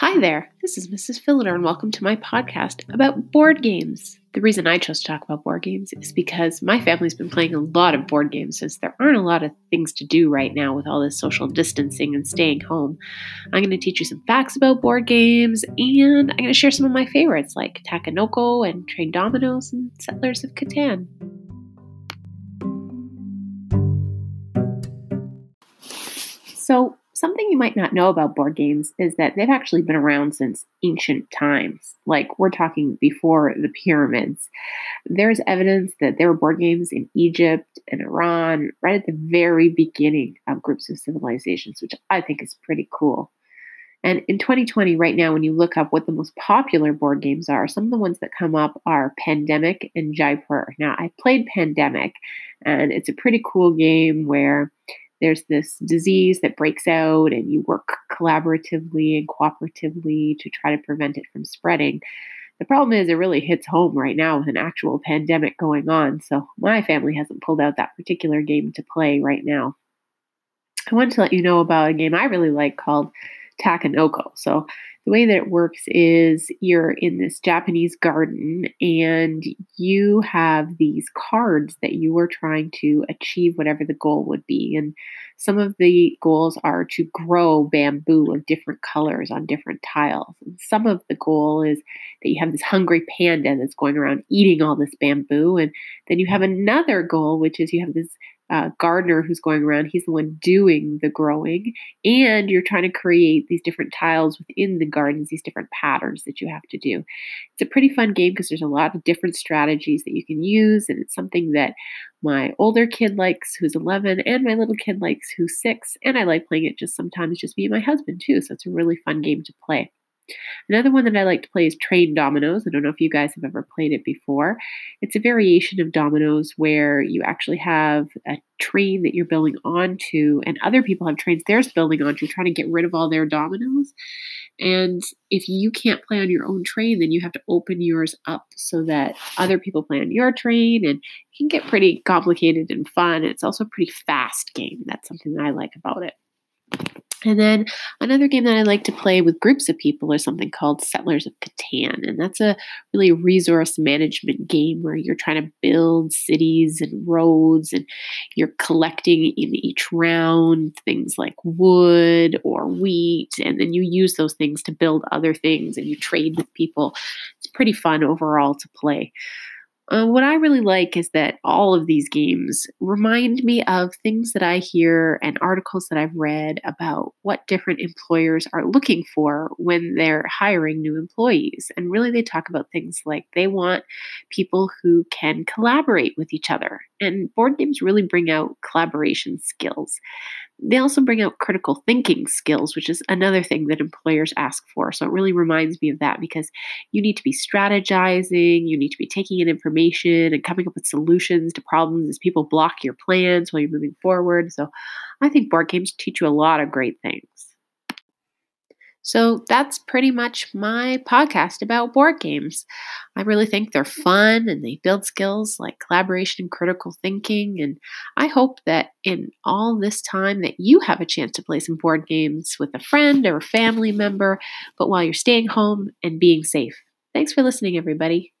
Hi there, this is Mrs. Phillider, and welcome to my podcast about board games. The reason I chose to talk about board games is because my family's been playing a lot of board games since there aren't a lot of things to do right now with all this social distancing and staying home. I'm going to teach you some facts about board games, and I'm going to share some of my favorites like Takenoko and Train Dominoes and Settlers of Catan. So, Something you might not know about board games is that they've actually been around since ancient times. Like we're talking before the pyramids. There's evidence that there were board games in Egypt and Iran right at the very beginning of groups of civilizations, which I think is pretty cool. And in 2020, right now, when you look up what the most popular board games are, some of the ones that come up are Pandemic and Jaipur. Now, I played Pandemic, and it's a pretty cool game where there's this disease that breaks out and you work collaboratively and cooperatively to try to prevent it from spreading. The problem is, it really hits home right now with an actual pandemic going on. So, my family hasn't pulled out that particular game to play right now. I wanted to let you know about a game I really like called Takenoko. So, the way that it works is you're in this Japanese garden and you have these cards that you are trying to achieve whatever the goal would be. And some of the goals are to grow bamboo of different colors on different tiles. And some of the goal is that you have this hungry panda that's going around eating all this bamboo. And then you have another goal, which is you have this uh, gardener who's going around. He's the one doing the growing, and you're trying to create these different tiles within the gardens, these different patterns that you have to do. It's a pretty fun game because there's a lot of different strategies that you can use, and it's something that my older kid likes, who's 11, and my little kid likes, who's six, and I like playing it just sometimes, just me and my husband too. So it's a really fun game to play. Another one that I like to play is Train Dominoes. I don't know if you guys have ever played it before. It's a variation of dominoes where you actually have a train that you're building onto, and other people have trains they're building onto, trying to get rid of all their dominoes. And if you can't play on your own train, then you have to open yours up so that other people play on your train, and it can get pretty complicated and fun. It's also a pretty fast game. That's something that I like about it. And then another game that I like to play with groups of people is something called Settlers of Catan. And that's a really resource management game where you're trying to build cities and roads and you're collecting in each round things like wood or wheat. And then you use those things to build other things and you trade with people. It's pretty fun overall to play. Uh, what I really like is that all of these games remind me of things that I hear and articles that I've read about what different employers are looking for when they're hiring new employees. And really, they talk about things like they want people who can collaborate with each other. And board games really bring out collaboration skills. They also bring out critical thinking skills, which is another thing that employers ask for. So it really reminds me of that because you need to be strategizing, you need to be taking in information and coming up with solutions to problems as people block your plans while you're moving forward. So I think board games teach you a lot of great things. So that's pretty much my podcast about board games. I really think they're fun and they build skills like collaboration and critical thinking. And I hope that in all this time that you have a chance to play some board games with a friend or a family member, but while you're staying home and being safe. Thanks for listening, everybody.